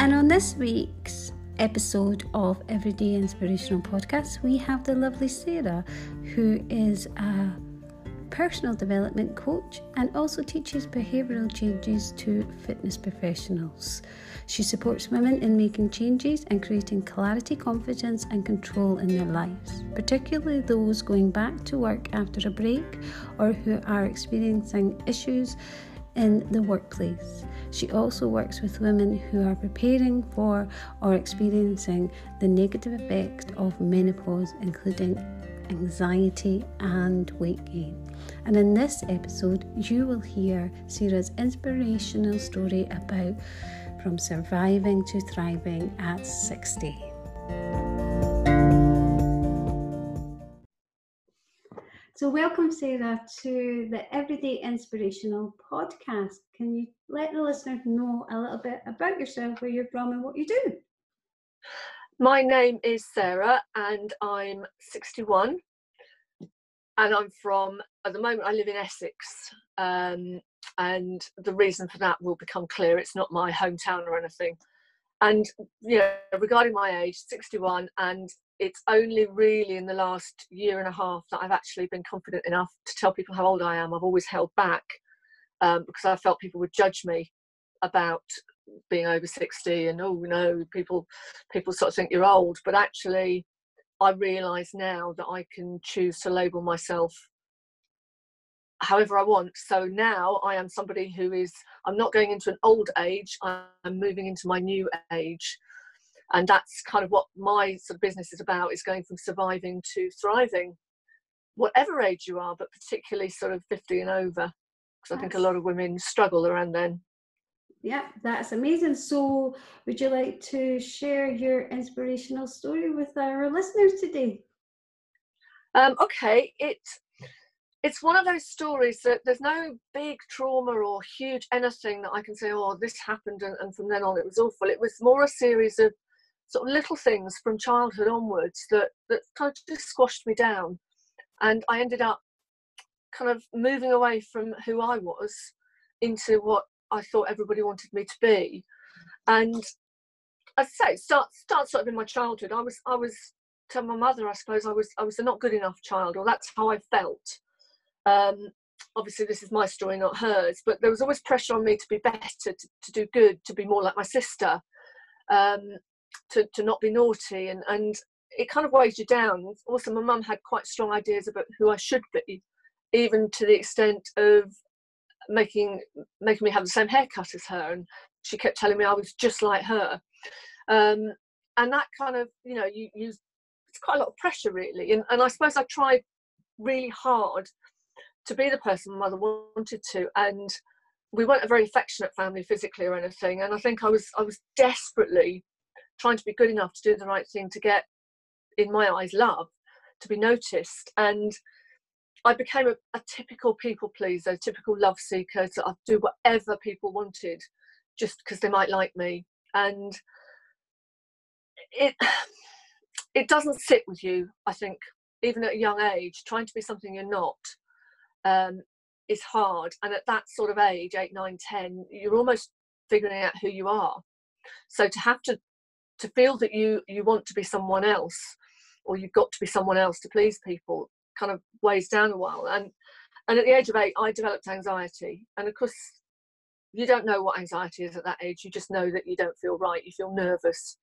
And on this week's episode of Everyday Inspirational Podcast, we have the lovely Sarah, who is a personal development coach and also teaches behavioural changes to fitness professionals. She supports women in making changes and creating clarity, confidence, and control in their lives, particularly those going back to work after a break or who are experiencing issues in the workplace. She also works with women who are preparing for or experiencing the negative effect of menopause, including anxiety and weight gain. And in this episode, you will hear Sarah's inspirational story about from surviving to thriving at 60. So, welcome, Sarah, to the Everyday Inspirational podcast. Can you let the listeners know a little bit about yourself, where you're from, and what you do? My name is Sarah, and I'm 61 and I'm from at the moment I live in Essex, um, and the reason for that will become clear. It's not my hometown or anything, and you know regarding my age, 61, and it's only really in the last year and a half that I've actually been confident enough to tell people how old I am. I've always held back um, because I felt people would judge me about being over 60 and oh no people people sort of think you're old but actually I realise now that I can choose to label myself however I want. So now I am somebody who is, I'm not going into an old age, I'm moving into my new age. And that's kind of what my sort of business is about is going from surviving to thriving, whatever age you are, but particularly sort of 50 and over. Because I think a lot of women struggle around then. Yeah, that's amazing. So, would you like to share your inspirational story with our listeners today? Um, okay, it it's one of those stories that there's no big trauma or huge anything that I can say, oh, this happened, and, and from then on it was awful. It was more a series of sort of little things from childhood onwards that that kind of just squashed me down, and I ended up kind of moving away from who I was into what I thought everybody wanted me to be. And I say, start start sort of in my childhood. I was I was to my mother, I suppose I was I was a not good enough child, or that's how I felt. Um, obviously, this is my story, not hers. But there was always pressure on me to be better, to, to do good, to be more like my sister, um, to to not be naughty, and and it kind of weighs you down. Also, my mum had quite strong ideas about who I should be, even to the extent of making making me have the same haircut as her, and she kept telling me I was just like her. Um, and that kind of, you know, you, you it's quite a lot of pressure really. And, and I suppose I tried really hard to be the person my mother wanted to, and we weren't a very affectionate family physically or anything. And I think I was I was desperately trying to be good enough to do the right thing to get, in my eyes, love, to be noticed. And I became a, a, typical people pleaser, a typical love seeker. So I'd do whatever people wanted just because they might like me. And it it doesn't sit with you, I think, even at a young age, trying to be something you're not um, is hard. And at that sort of age, eight, nine, ten, you're almost figuring out who you are. So to have to to feel that you you want to be someone else or you've got to be someone else to please people kind of weighs down a while. And and at the age of eight, I developed anxiety. And of course, you don't know what anxiety is at that age. You just know that you don't feel right. You feel nervous.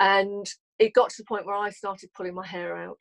And it got to the point where I started pulling my hair out,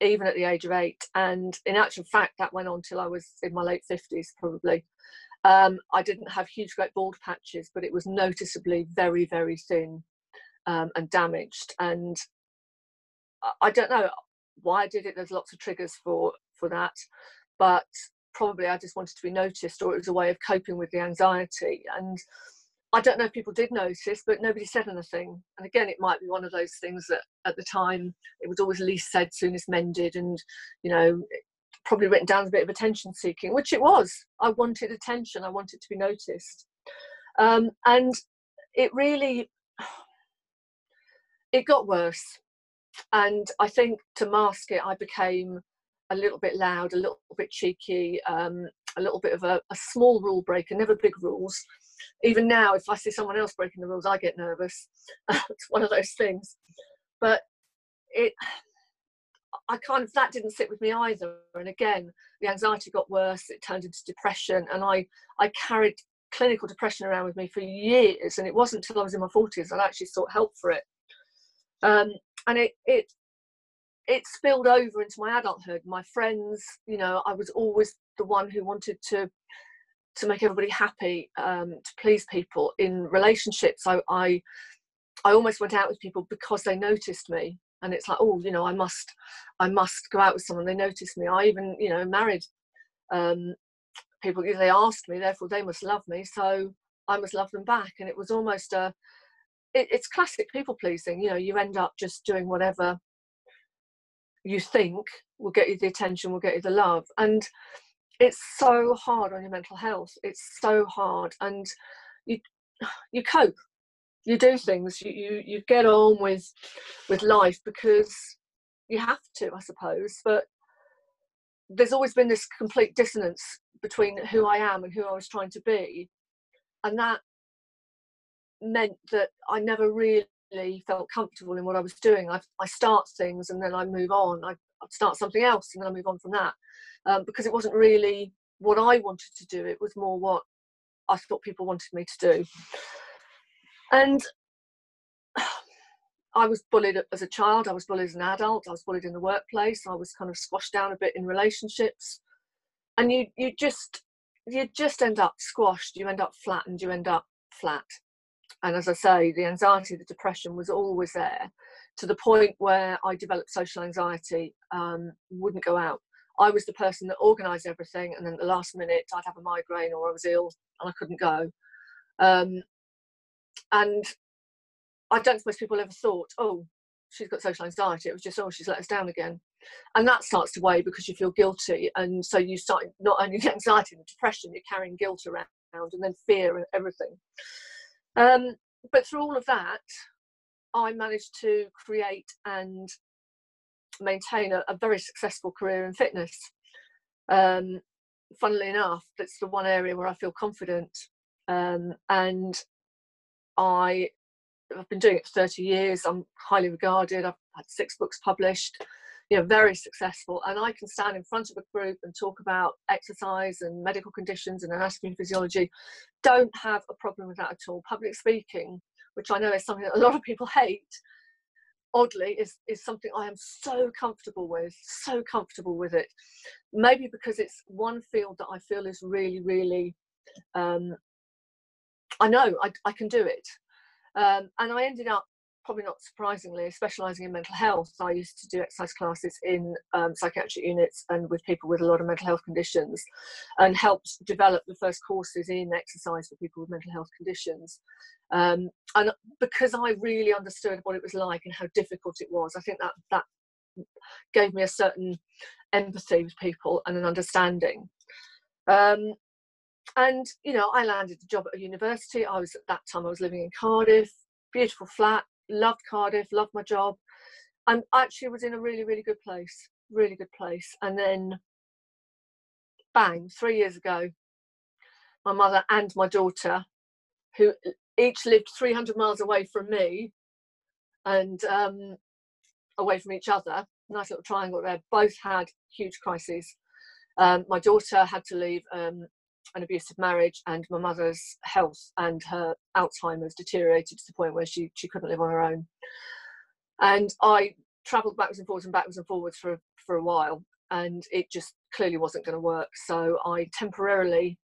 even at the age of eight. And in actual fact, that went on till I was in my late 50s, probably. Um, I didn't have huge, great bald patches, but it was noticeably very, very thin um, and damaged. And I don't know why I did it. There's lots of triggers for for that, but probably I just wanted to be noticed, or it was a way of coping with the anxiety. And I don't know if people did notice, but nobody said anything. And again, it might be one of those things that at the time it was always least said, soonest mended, and you know, probably written down as a bit of attention seeking, which it was. I wanted attention. I wanted to be noticed, um, and it really it got worse and I think to mask it, I became a little bit loud, a little bit cheeky. Um, a little bit of a, a small rule breaker, never big rules. Even now, if I see someone else breaking the rules, I get nervous. it's one of those things. But it, I kind of that didn't sit with me either. And again, the anxiety got worse. It turned into depression, and I I carried clinical depression around with me for years. And it wasn't until I was in my forties that I actually sought help for it. Um, and it it it spilled over into my adulthood. My friends, you know, I was always the one who wanted to to make everybody happy, um, to please people in relationships. I, I I almost went out with people because they noticed me, and it's like, oh, you know, I must I must go out with someone. They noticed me. I even, you know, married um, people. They asked me, therefore they must love me, so I must love them back. And it was almost a it, it's classic people pleasing. You know, you end up just doing whatever you think will get you the attention, will get you the love. And it's so hard on your mental health. It's so hard. And you you cope. You do things. You, you you get on with with life because you have to, I suppose. But there's always been this complete dissonance between who I am and who I was trying to be. And that meant that I never really felt comfortable in what I was doing. I, I start things and then I move on. I, I start something else and then I move on from that um, because it wasn't really what I wanted to do. It was more what I thought people wanted me to do. And I was bullied as a child. I was bullied as an adult. I was bullied in the workplace. I was kind of squashed down a bit in relationships. And you, you just, you just end up squashed. You end up flattened. You end up flat and as I say, the anxiety, the depression was always there to the point where I developed social anxiety, um, wouldn't go out. I was the person that organised everything, and then at the last minute I'd have a migraine or I was ill and I couldn't go. Um, and I don't suppose people ever thought, oh, she's got social anxiety. It was just, oh, she's let us down again. And that starts to weigh because you feel guilty. And so you start not only the anxiety and depression, you're carrying guilt around and then fear and everything. Um, but through all of that, I managed to create and maintain a, a very successful career in fitness. Um, funnily enough, that's the one area where I feel confident. Um, and I, I've been doing it for 30 years. I'm highly regarded. I've had six books published you know very successful and i can stand in front of a group and talk about exercise and medical conditions and anatomy and physiology. Don't have a problem with that at all. Public speaking which i know is something that a lot of people hate oddly is is something i am so comfortable with so comfortable with it. Maybe because it's one field that i feel is really really um, i know I, I can do it. Um, and i ended up probably not surprisingly, specialising in mental health, I used to do exercise classes in um, psychiatric units and with people with a lot of mental health conditions, and helped develop the first courses in exercise for people with mental health conditions. Um, and because I really understood what it was like and how difficult it was, I think that that gave me a certain empathy with people and an understanding. Um, and you know, I landed a job at a university. I was at that time I was living in Cardiff, beautiful flat, loved Cardiff, loved my job, and actually was in a really, really good place, really good place. And then, bang, three years ago, my mother and my daughter, who each lived 300 miles away from me and um, away from each other, nice little triangle there, both had huge crises. Um, my daughter had to leave um, an abusive marriage and my mother's health and her Alzheimer's deteriorated to the point where she, she couldn't live on her own. And I travelled backwards and forwards and backwards and forwards for, for a while and it just clearly wasn't going to work. So I temporarily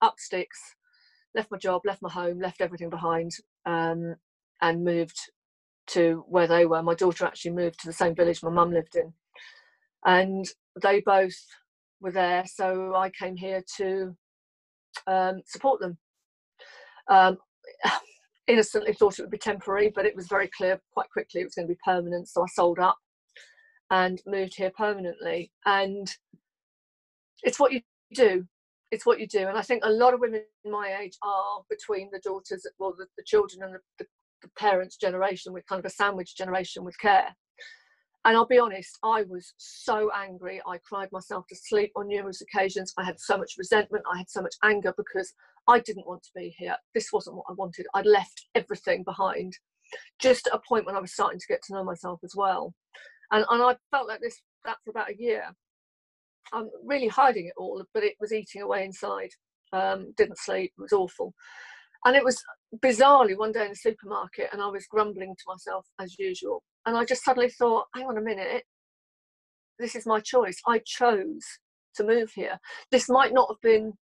up sticks, left my job, left my home, left everything behind um, and moved to where they were. My daughter actually moved to the same village my mum lived in. And they both were there. So I came here to um, support them. Um, innocently thought it would be temporary, but it was very clear quite quickly it was going to be permanent. So I sold up and moved here permanently. And it's what you do. It's what you do. And I think a lot of women my age are between the daughters, well, the, the children and the, the, the parents' generation with kind of a sandwich generation with care. And I'll be honest, I was so angry. I cried myself to sleep on numerous occasions. I had so much resentment. I had so much anger because I didn't want to be here. This wasn't what I wanted. I'd left everything behind, just at a point when I was starting to get to know myself as well. And, and I felt like this that for about a year. I'm really hiding it all, but it was eating away inside. Um, didn't sleep. It was awful. And it was bizarrely one day in the supermarket, and I was grumbling to myself as usual and I just suddenly thought, hang on a minute, this is my choice. I chose to move here. This might not have been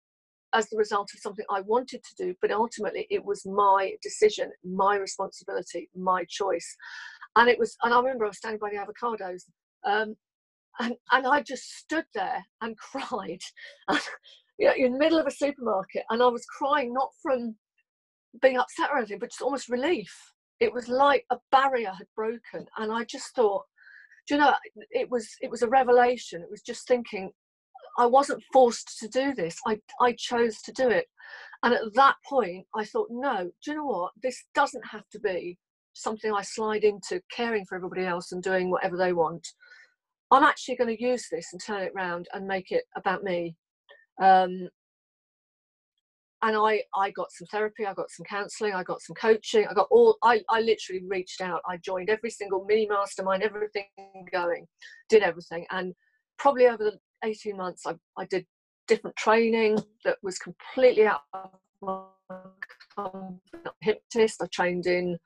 as the result of something I wanted to do, but ultimately it was my decision, my responsibility, my choice. And it was, and I remember I was standing by the avocados, um, and and I just stood there and cried, you know, in the middle of a supermarket, and I was crying not from being upset or anything, but just almost relief it was like a barrier had broken and i just thought do you know it was it was a revelation. It was just thinking i wasn't forced to do this. I i chose to do it. And at that point i thought no do you know what? This doesn't have to be something i slide into caring for everybody else and doing whatever they want. I'm actually going to use this and turn it around and make it about me. Um, and I, I got some therapy, I got some counselling, I got some coaching, I got all, I, I literally reached out. I joined every single mini mastermind, everything going, did everything. And probably over the 18 months, I, I did different training that was completely out of my hypnotist. I trained in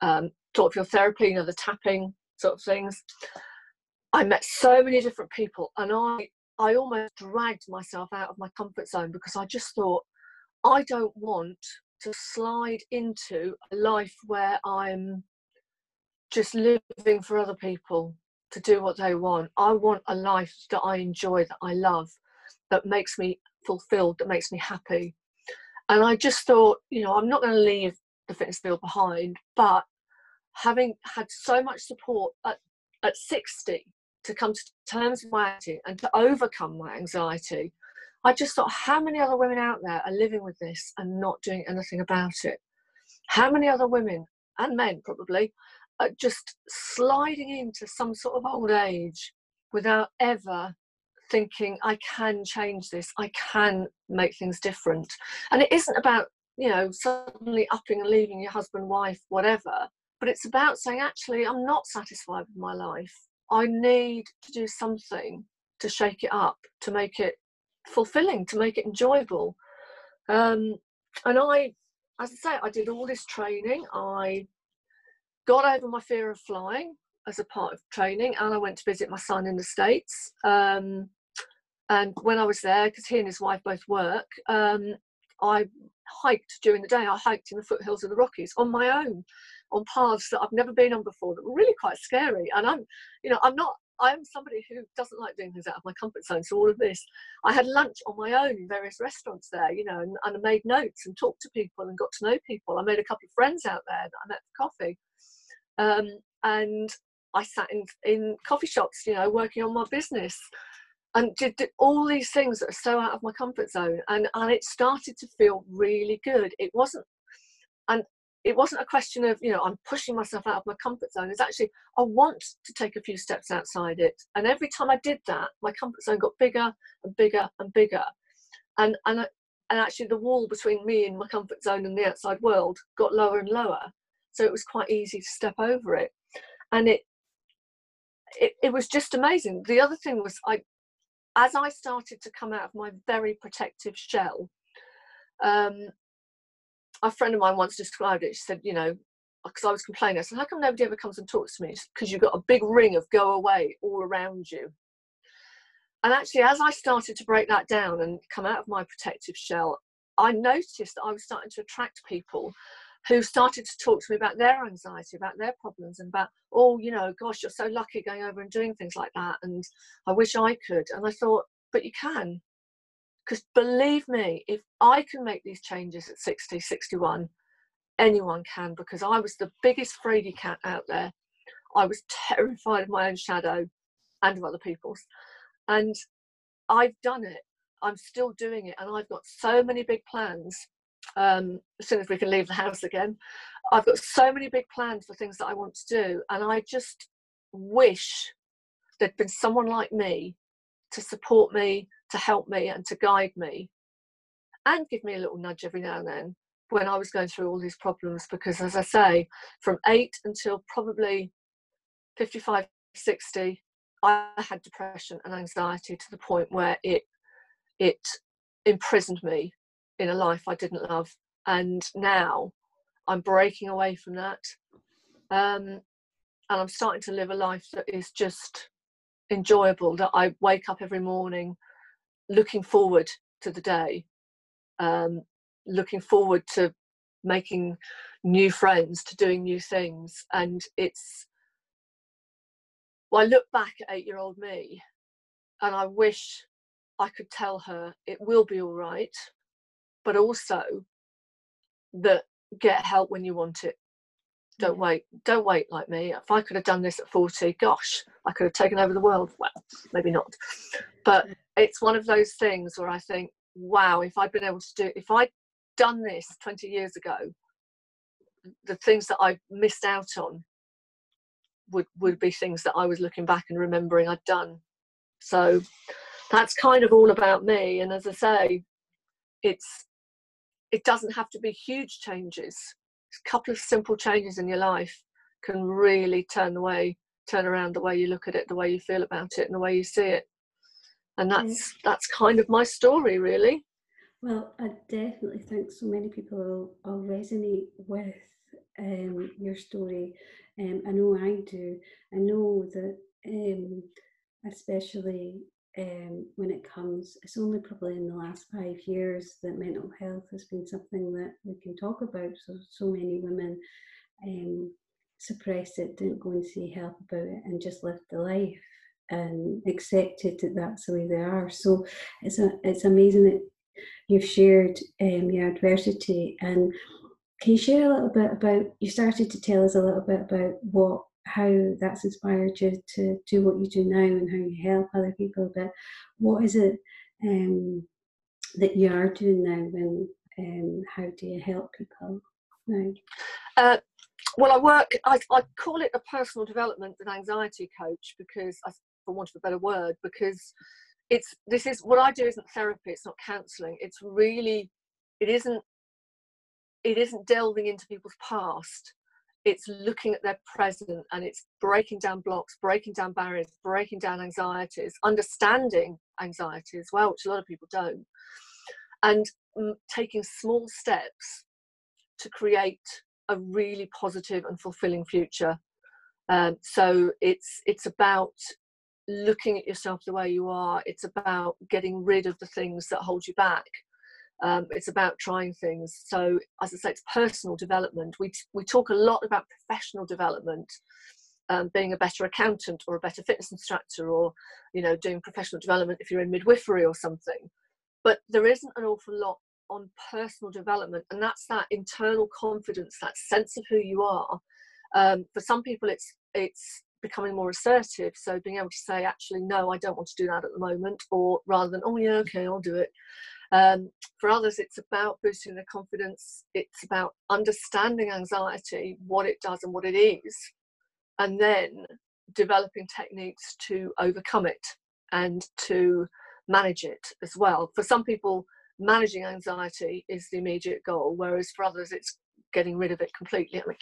um, talk your therapy, you know, the tapping sort of things. I met so many different people and I, I almost dragged myself out of my comfort zone because I just thought, I don't want to slide into a life where I'm just living for other people to do what they want. I want a life that I enjoy, that I love, that makes me fulfilled, that makes me happy. And I just thought, you know, I'm not going to leave the fitness field behind, but having had so much support at, at 60 to come to terms with my anxiety and to overcome my anxiety I just thought, how many other women out there are living with this and not doing anything about it? How many other women and men probably are just sliding into some sort of old age without ever thinking, I can change this, I can make things different. And it isn't about, you know, suddenly upping and leaving your husband, wife, whatever, but it's about saying, actually, I'm not satisfied with my life. I need to do something to shake it up, to make it fulfilling to make it enjoyable. Um, and I, as I say, I did all this training. I got over my fear of flying as a part of training, and I went to visit my son in the States. Um, and when I was there, because he and his wife both work, um, I hiked during the day. I hiked in the foothills of the Rockies on my own, on paths that I've never been on before that were really quite scary. And I'm, you know, I'm not I'm somebody who doesn't like doing things out of my comfort zone. So all of this, I had lunch on my own in various restaurants there, you know, and, and I made notes and talked to people and got to know people. I made a couple of friends out there that I met for coffee. Um, and I sat in, in coffee shops, you know, working on my business and did, did, all these things that are so out of my comfort zone. And, and it started to feel really good. It wasn't, and it wasn't a question of you know i'm pushing myself out of my comfort zone. It's actually i want to take a few steps outside it. And every time i did that my comfort zone got bigger and bigger and bigger. And and and actually the wall between me and my comfort zone and the outside world got lower and lower. So it was quite easy to step over it. And it it, it was just amazing. The other thing was i as i started to come out of my very protective shell um, a friend of mine once described it. She said, you know, because I was complaining, I said, how come nobody ever comes and talks to me? Because you've got a big ring of go away all around you. And actually, as I started to break that down and come out of my protective shell, I noticed that I was starting to attract people who started to talk to me about their anxiety, about their problems, and about, oh, you know, gosh, you're so lucky going over and doing things like that. And I wish I could. And I thought, but you can. Because believe me, if I can make these changes at 60, 61, anyone can, because I was the biggest fraidy cat out there. I was terrified of my own shadow and of other people's. And I've done it. I'm still doing it. And I've got so many big plans. Um, as soon as we can leave the house again, I've got so many big plans for things that I want to do. And I just wish there'd been someone like me to support me, to help me, and to guide me, and give me a little nudge every now and then when I was going through all these problems. Because, as I say, from eight until probably 55, 60, I had depression and anxiety to the point where it it imprisoned me in a life I didn't love. And now I'm breaking away from that. Um, and I'm starting to live a life that is just enjoyable, that I wake up every morning looking forward to the day, um, looking forward to making new friends, to doing new things. And it's, well, I look back at eight year old me and I wish I could tell her it will be all right, but also that get help when you want it. Don't wait. Don't wait like me. If I could have done this at 40, gosh, I could have taken over the world. Well, maybe not. But it's one of those things where I think, wow, if I'd been able to do if I'd done this 20 years ago, the things that I missed out on would would be things that I was looking back and remembering I'd done. So that's kind of all about me. And as I say, it's it doesn't have to be huge changes. A couple of simple changes in your life can really turn the way turn around the way you look at it, the way you feel about it, and the way you see it. And that's yeah. that's kind of my story, really. Well, I definitely think so many people will, will resonate with um, your story. Um, I know I do. I know that, um, especially um, when it comes, it's only probably in the last five years that mental health has been something that we can talk about. So, so many women um, suppressed it, didn't go and see help about it, and just lived the life and accepted that that's the way they are. So, it's a, it's amazing that you've shared um, your adversity and. Can you share a little bit about? You started to tell us a little bit about what how that's inspired you to do what you do now and how you help other people. But what is it um, that you are doing now, and um, how do you help people now? Uh, well, I work. I, I call it a personal development and anxiety coach because, I, for want of a better word, because it's this is what I do isn't therapy. It's not counselling. It's really, it isn't. It isn't delving into people's past it's looking at their present and it's breaking down blocks, breaking down barriers, breaking down anxieties, understanding anxiety as well, which a lot of people don't, and taking small steps to create a really positive and fulfilling future. Um, so it's it's about looking at yourself the way you are. It's about getting rid of the things that hold you back um, it's about trying things. So, as I say, it's personal development. We, we talk a lot about professional development, um, being a better accountant or a better fitness instructor, or you know, doing professional development if you're in midwifery or something. But there isn't an awful lot on personal development, and that's that internal confidence, that sense of who you are. Um, for some people, it's it's becoming more assertive. So being able to say, actually, no, I don't want to do that at the moment, or rather than, oh yeah, okay, I'll do it. Um, for others, it's about boosting their confidence. It's about understanding anxiety, what it does and what it is, and then developing techniques to overcome it and to manage it as well. For some people, managing anxiety is the immediate goal, whereas for others, it's getting rid of it completely. I mean,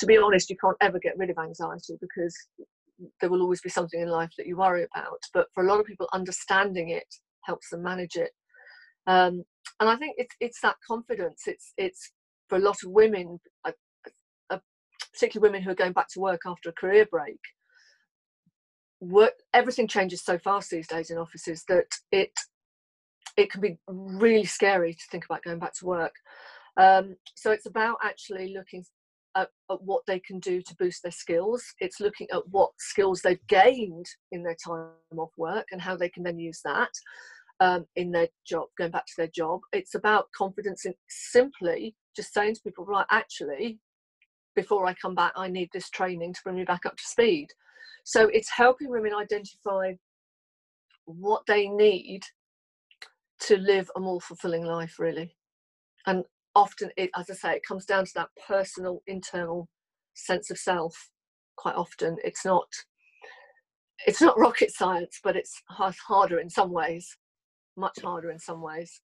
to be honest, you can't ever get rid of anxiety because there will always be something in life that you worry about. But for a lot of people, understanding it helps them manage it. Um, and I think it's it's that confidence. It's it's for a lot of women, uh, uh, particularly women who are going back to work after a career break. Work everything changes so fast these days in offices that it it can be really scary to think about going back to work. Um, so it's about actually looking at, at, what they can do to boost their skills. It's looking at what skills they've gained in their time off work and how they can then use that um, in their job, going back to their job. It's about confidence in simply just saying to people, right, actually, before I come back, I need this training to bring me back up to speed. So it's helping women identify what they need to live a more fulfilling life, really. And often, it, as I say, it comes down to that personal, internal sense of self. Quite often, it's not it's not rocket science, but it's harder in some ways, much harder in some ways.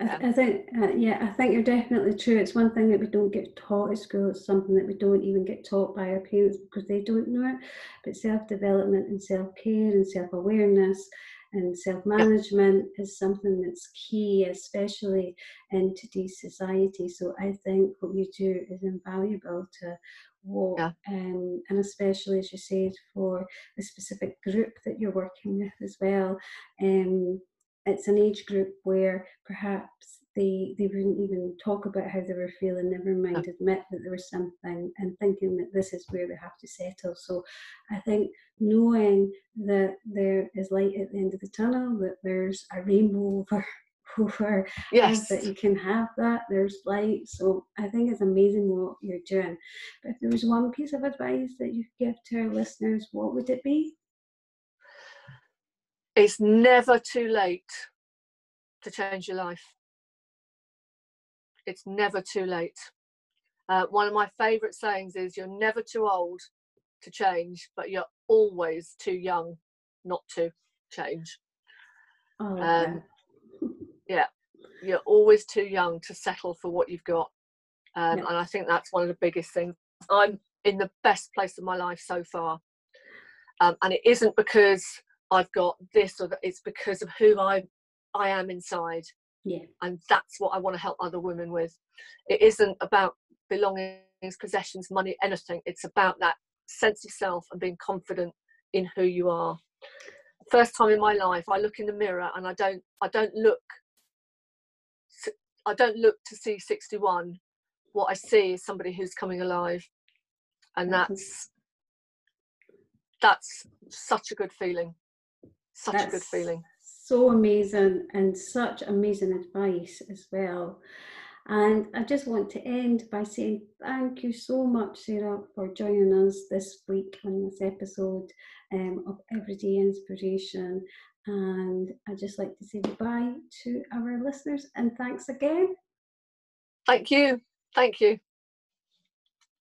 Yeah. I, think, uh, yeah, I think you're definitely true. It's one thing that we don't get taught at school. It's something that we don't even get taught by our parents because they don't know it. But self development and self care and self awareness and self management yeah. is something that's key, especially in today's society. So I think what you do is invaluable to what, yeah. um, and especially as you said, for the specific group that you're working with as well. Um, it's an age group where perhaps they they wouldn't even talk about how they were feeling, never mind admit that there was something and thinking that this is where they have to settle. So I think knowing that there is light at the end of the tunnel, that there's a rainbow over over yes. that you can have that, there's light. So I think it's amazing what you're doing. But if there was one piece of advice that you could give to our listeners, what would it be? It's never too late to change your life. It's never too late. Uh, one of my favourite sayings is you're never too old to change, but you're always too young not to change. Oh, um, yeah, you're always too young to settle for what you've got. Um, yeah. And I think that's one of the biggest things. I'm in the best place of my life so far. Um, and it isn't because I've got this or that. It's because of who I I am inside. Yeah. And that's what I want to help other women with. It isn't about belongings, possessions, money, anything. It's about that sense of self and being confident in who you are. First time in my life, I look in the mirror and I don't I don't look I don't look to see 61. What I see is somebody who's coming alive. And that's that's such a good feeling such That's a good feeling. So amazing and such amazing advice as well. And I just want to end by saying thank you so much, Sarah, for joining us this week on this episode um, of Everyday Inspiration. And I'd just like to say goodbye to our listeners and thanks again. Thank you. Thank you.